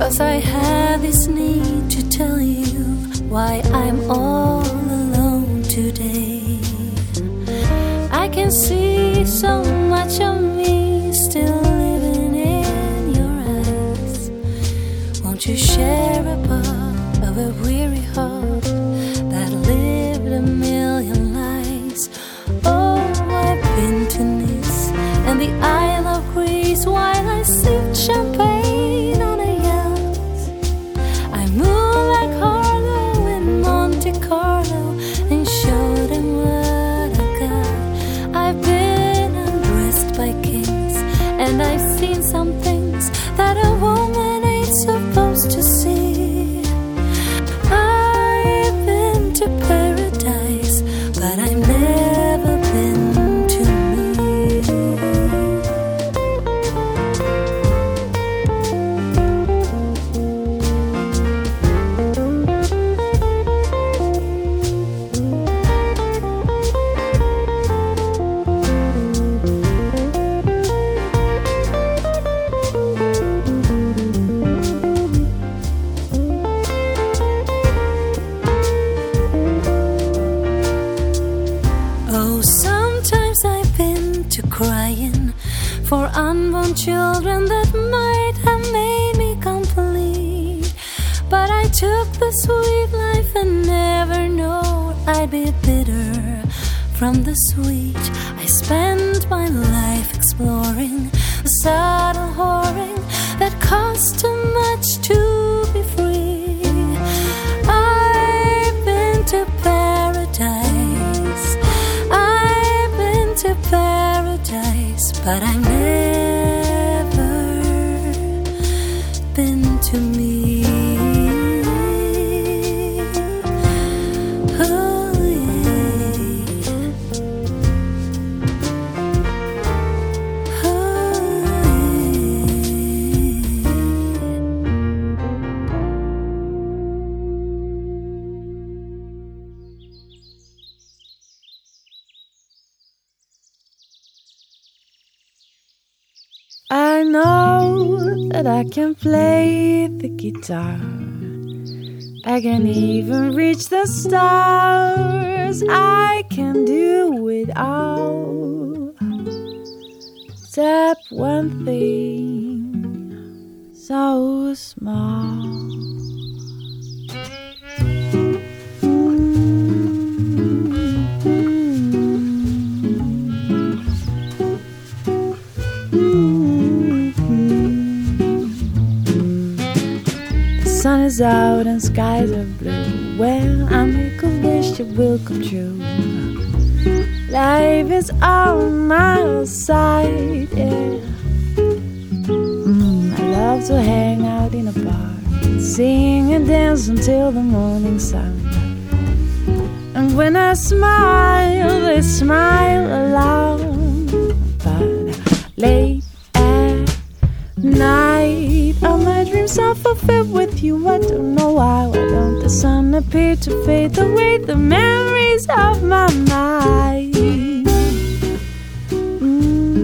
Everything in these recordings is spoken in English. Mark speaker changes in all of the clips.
Speaker 1: Cause I have this need to tell you why I'm all alone today. I can see so much of me still living in your eyes. Won't you share a part of a weary heart that lived a million lives? Oh, I've been to Nice and the Isle of Greece while I sipped champagne took the sweet life and never know I'd be bitter from the sweet. I spent my life exploring the subtle whoring that cost too much to be free. I've been to paradise. I've been to paradise, but I've never
Speaker 2: play the guitar. I can even reach the stars. I can do it all. One thing so small. Sun is out and skies are blue. Well, I make a wish it will come true. Life is on my side, yeah. Mm, I love to hang out in a bar, sing and dance until the morning sun. And when I smile, they smile along. Dreams are fulfilled with you. I don't know why. Why don't the sun appear to fade away the memories of my mind? Mm.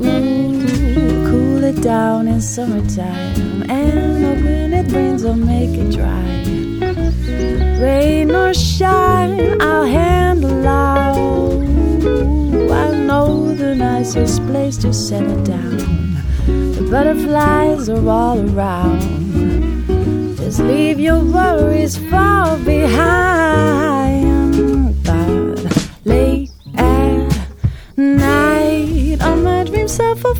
Speaker 2: Ooh, cool it down in summertime, and when it rains, I'll make it dry. Fine, I'll handle out. I know the nicest place to settle down. The butterflies are all around. Just leave your worries far behind.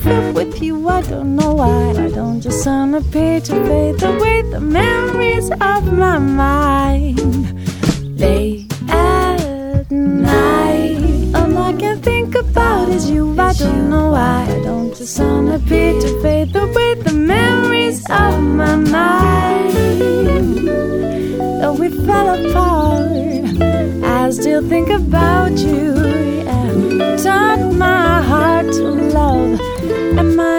Speaker 2: Are with you. I don't know why. I don't just on a page of fade away the memories of my mind. Late at night, all I can think about is you. I don't know why. I don't just on a page of fade away the memories of my mind. Though we fell apart, I still think about you. Yeah. Taught my heart to love.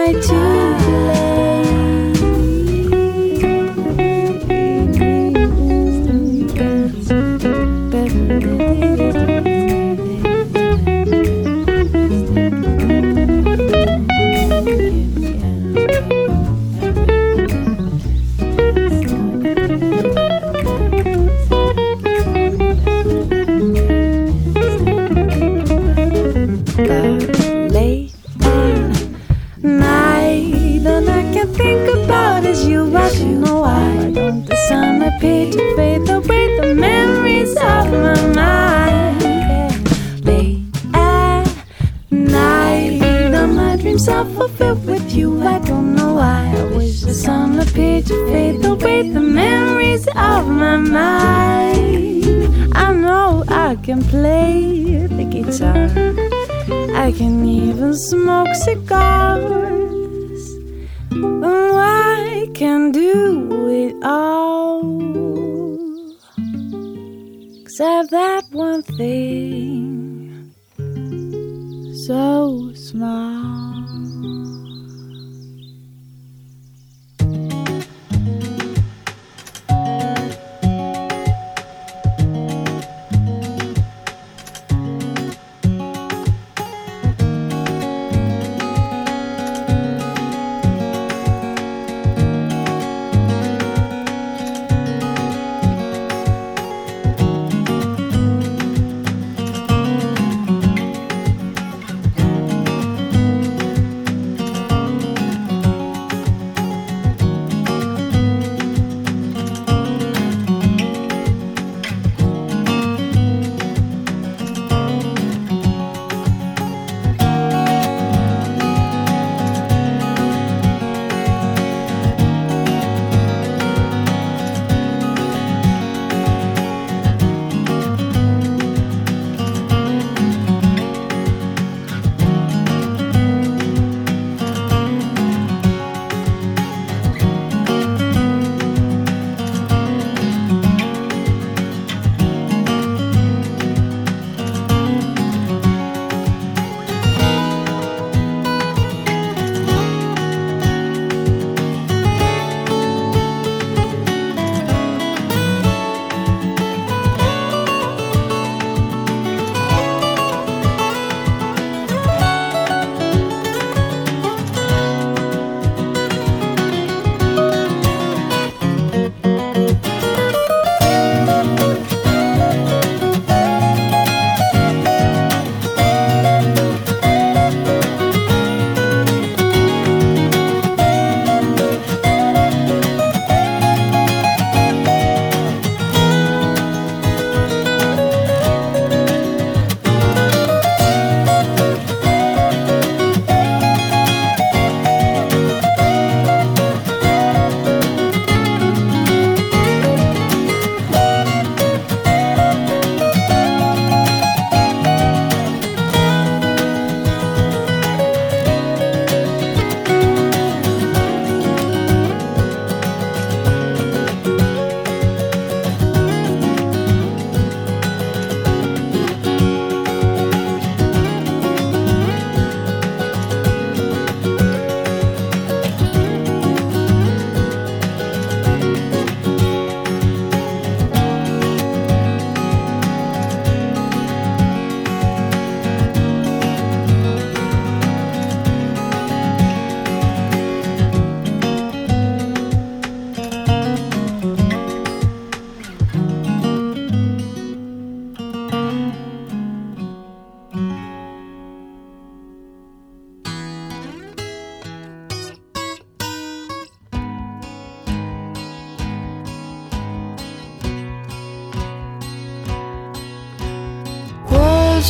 Speaker 2: Too late of my mind. I know I can play the guitar. I can even smoke cigars.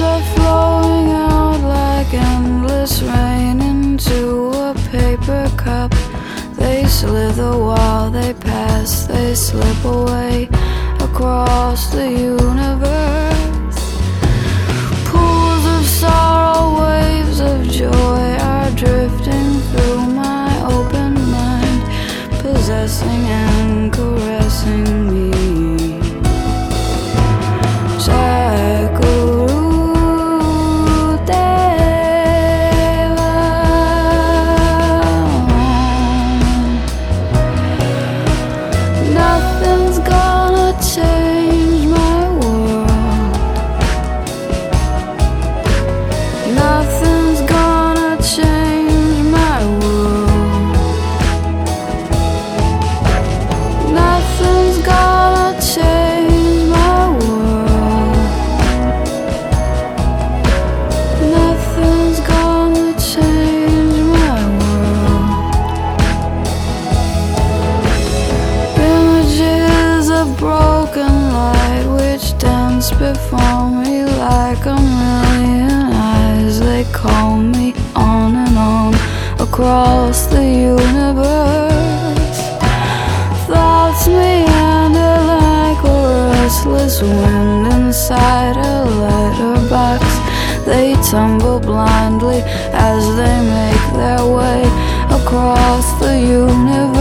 Speaker 3: are flowing out like endless rain into a paper cup. They slither while they pass, they slip away across the universe. Pools of sorrow, waves of joy are drifting through my open mind, possessing and caressing. wind inside a letterbox. They tumble blindly as they make their way across the universe.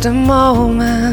Speaker 4: just a moment.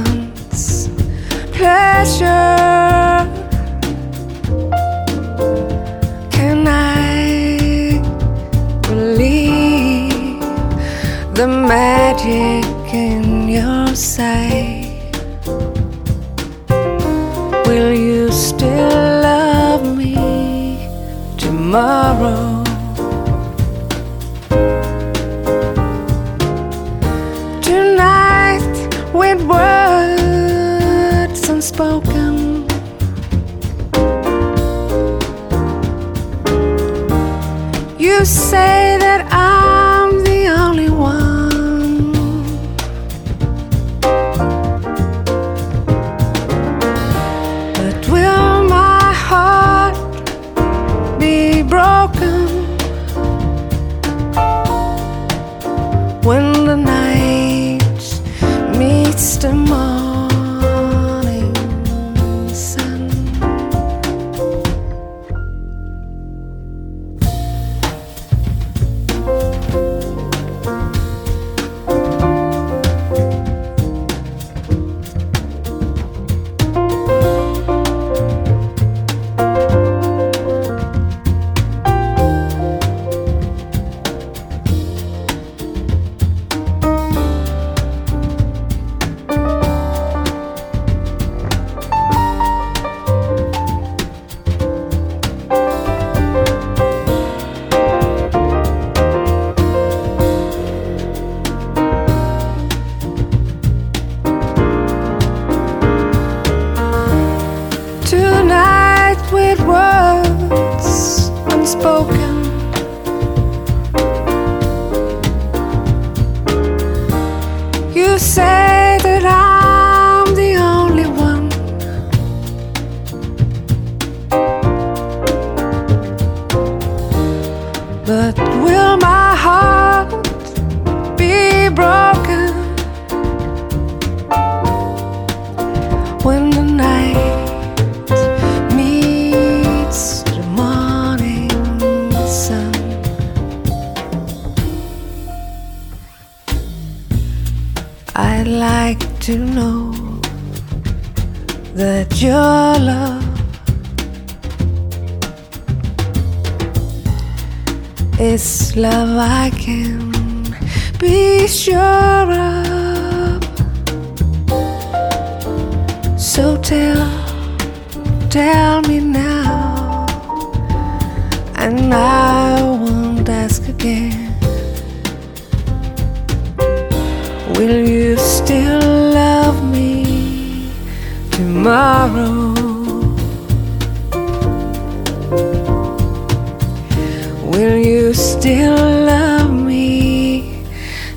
Speaker 4: Will you still love me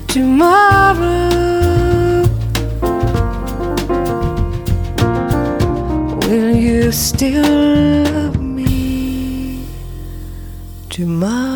Speaker 4: tomorrow? Will you still love me tomorrow?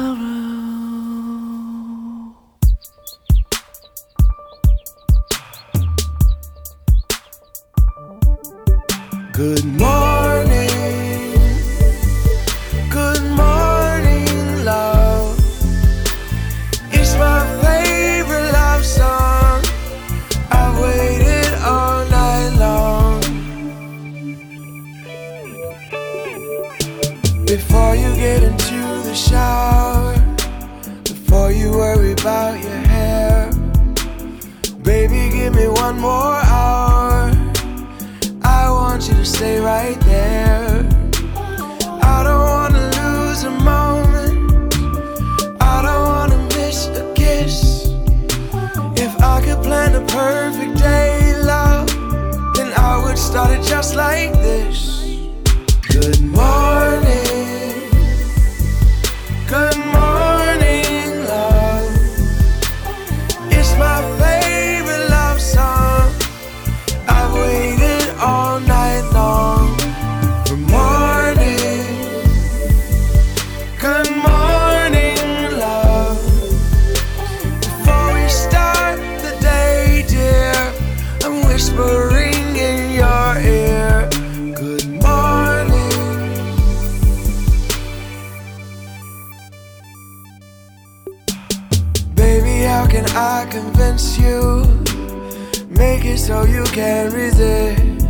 Speaker 5: can't resist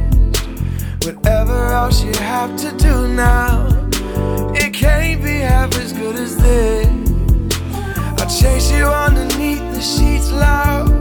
Speaker 5: whatever else you have to do now. It can't be half as good as this. I chase you underneath the sheets loud.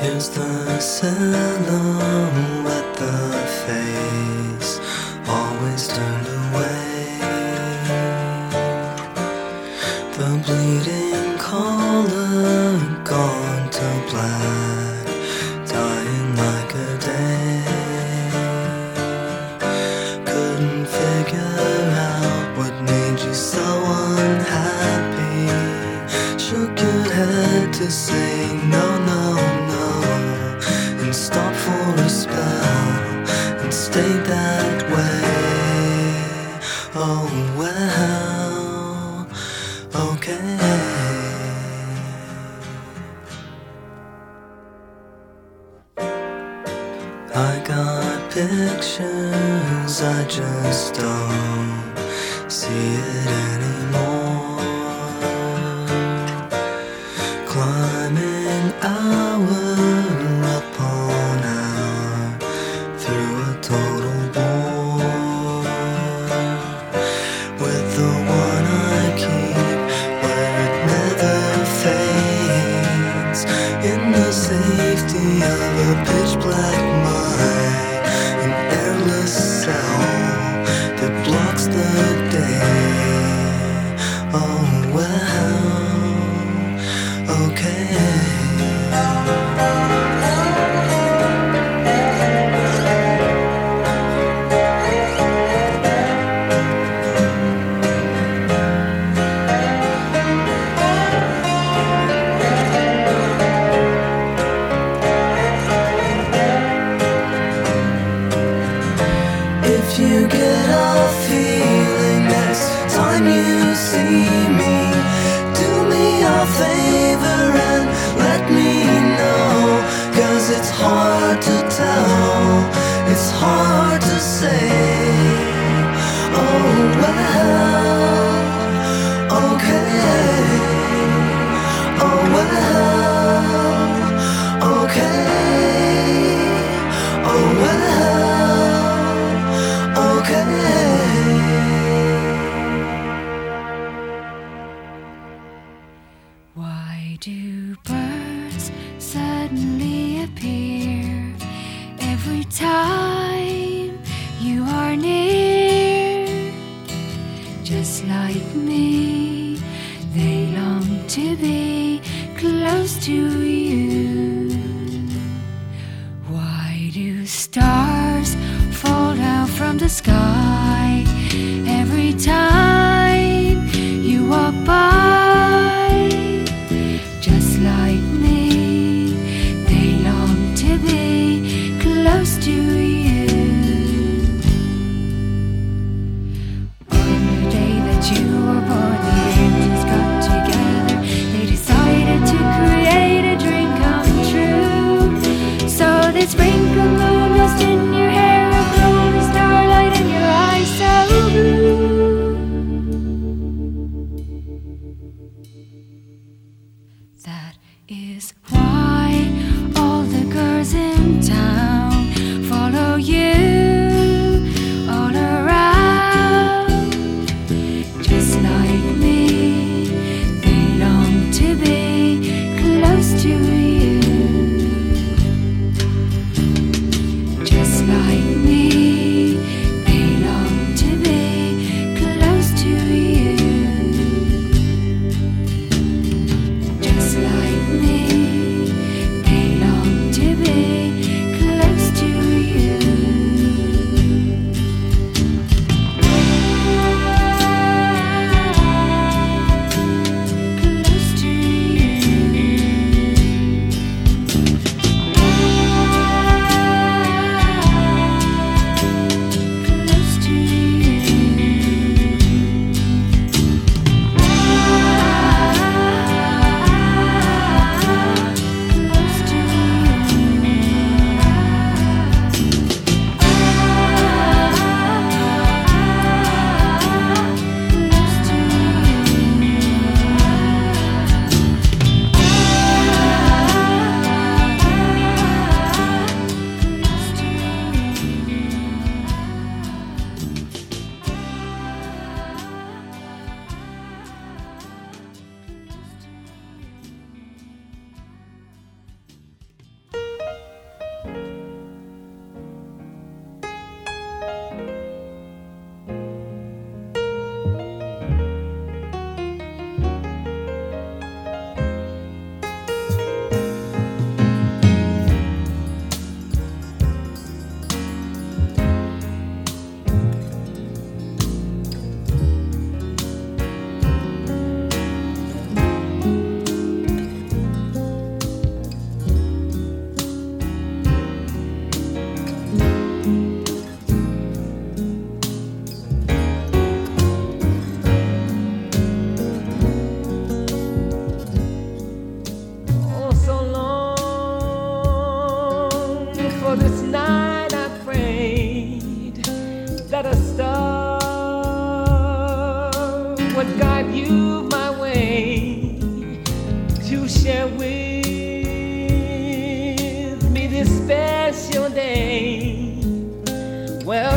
Speaker 5: Here's the
Speaker 6: salon, with the
Speaker 7: face always turned away. The
Speaker 3: bleeding.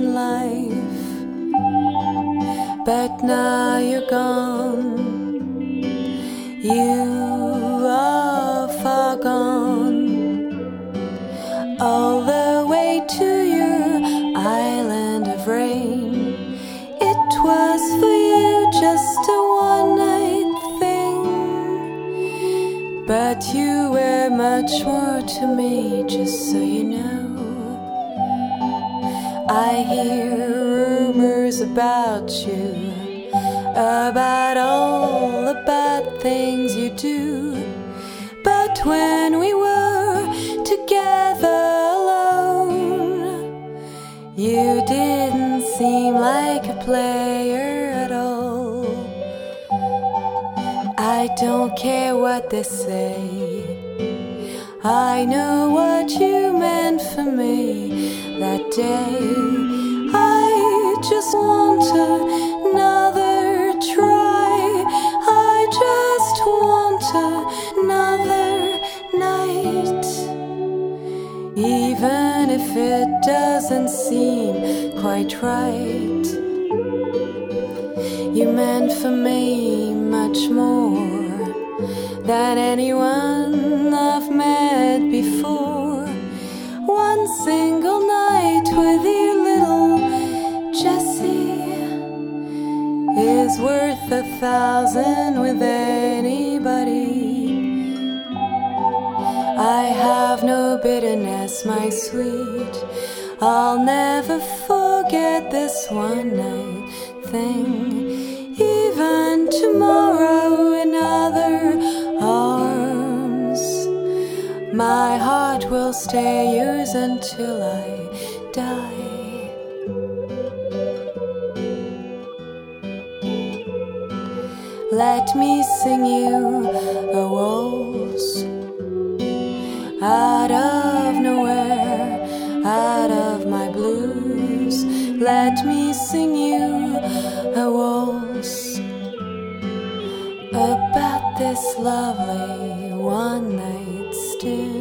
Speaker 3: life. But now you're gone, you are far gone all the way to your island of rain. It was for you just a one night thing, but you were much more to me, just so you. I hear rumors about you, about all the bad things you do. But when we were together alone, you didn't seem like a player at all. I don't care what they say. I know what you meant for me that day. I just want another try. I just want another night. Even if it doesn't seem quite right. You meant for me much more than anyone I've met worth a thousand with anybody. I have no bitterness, my sweet. I'll never forget this one night thing. Even tomorrow in other arms, my heart will stay yours until I die. Let me sing you a waltz out of nowhere, out of my blues. Let me sing you a waltz about this lovely one night stand.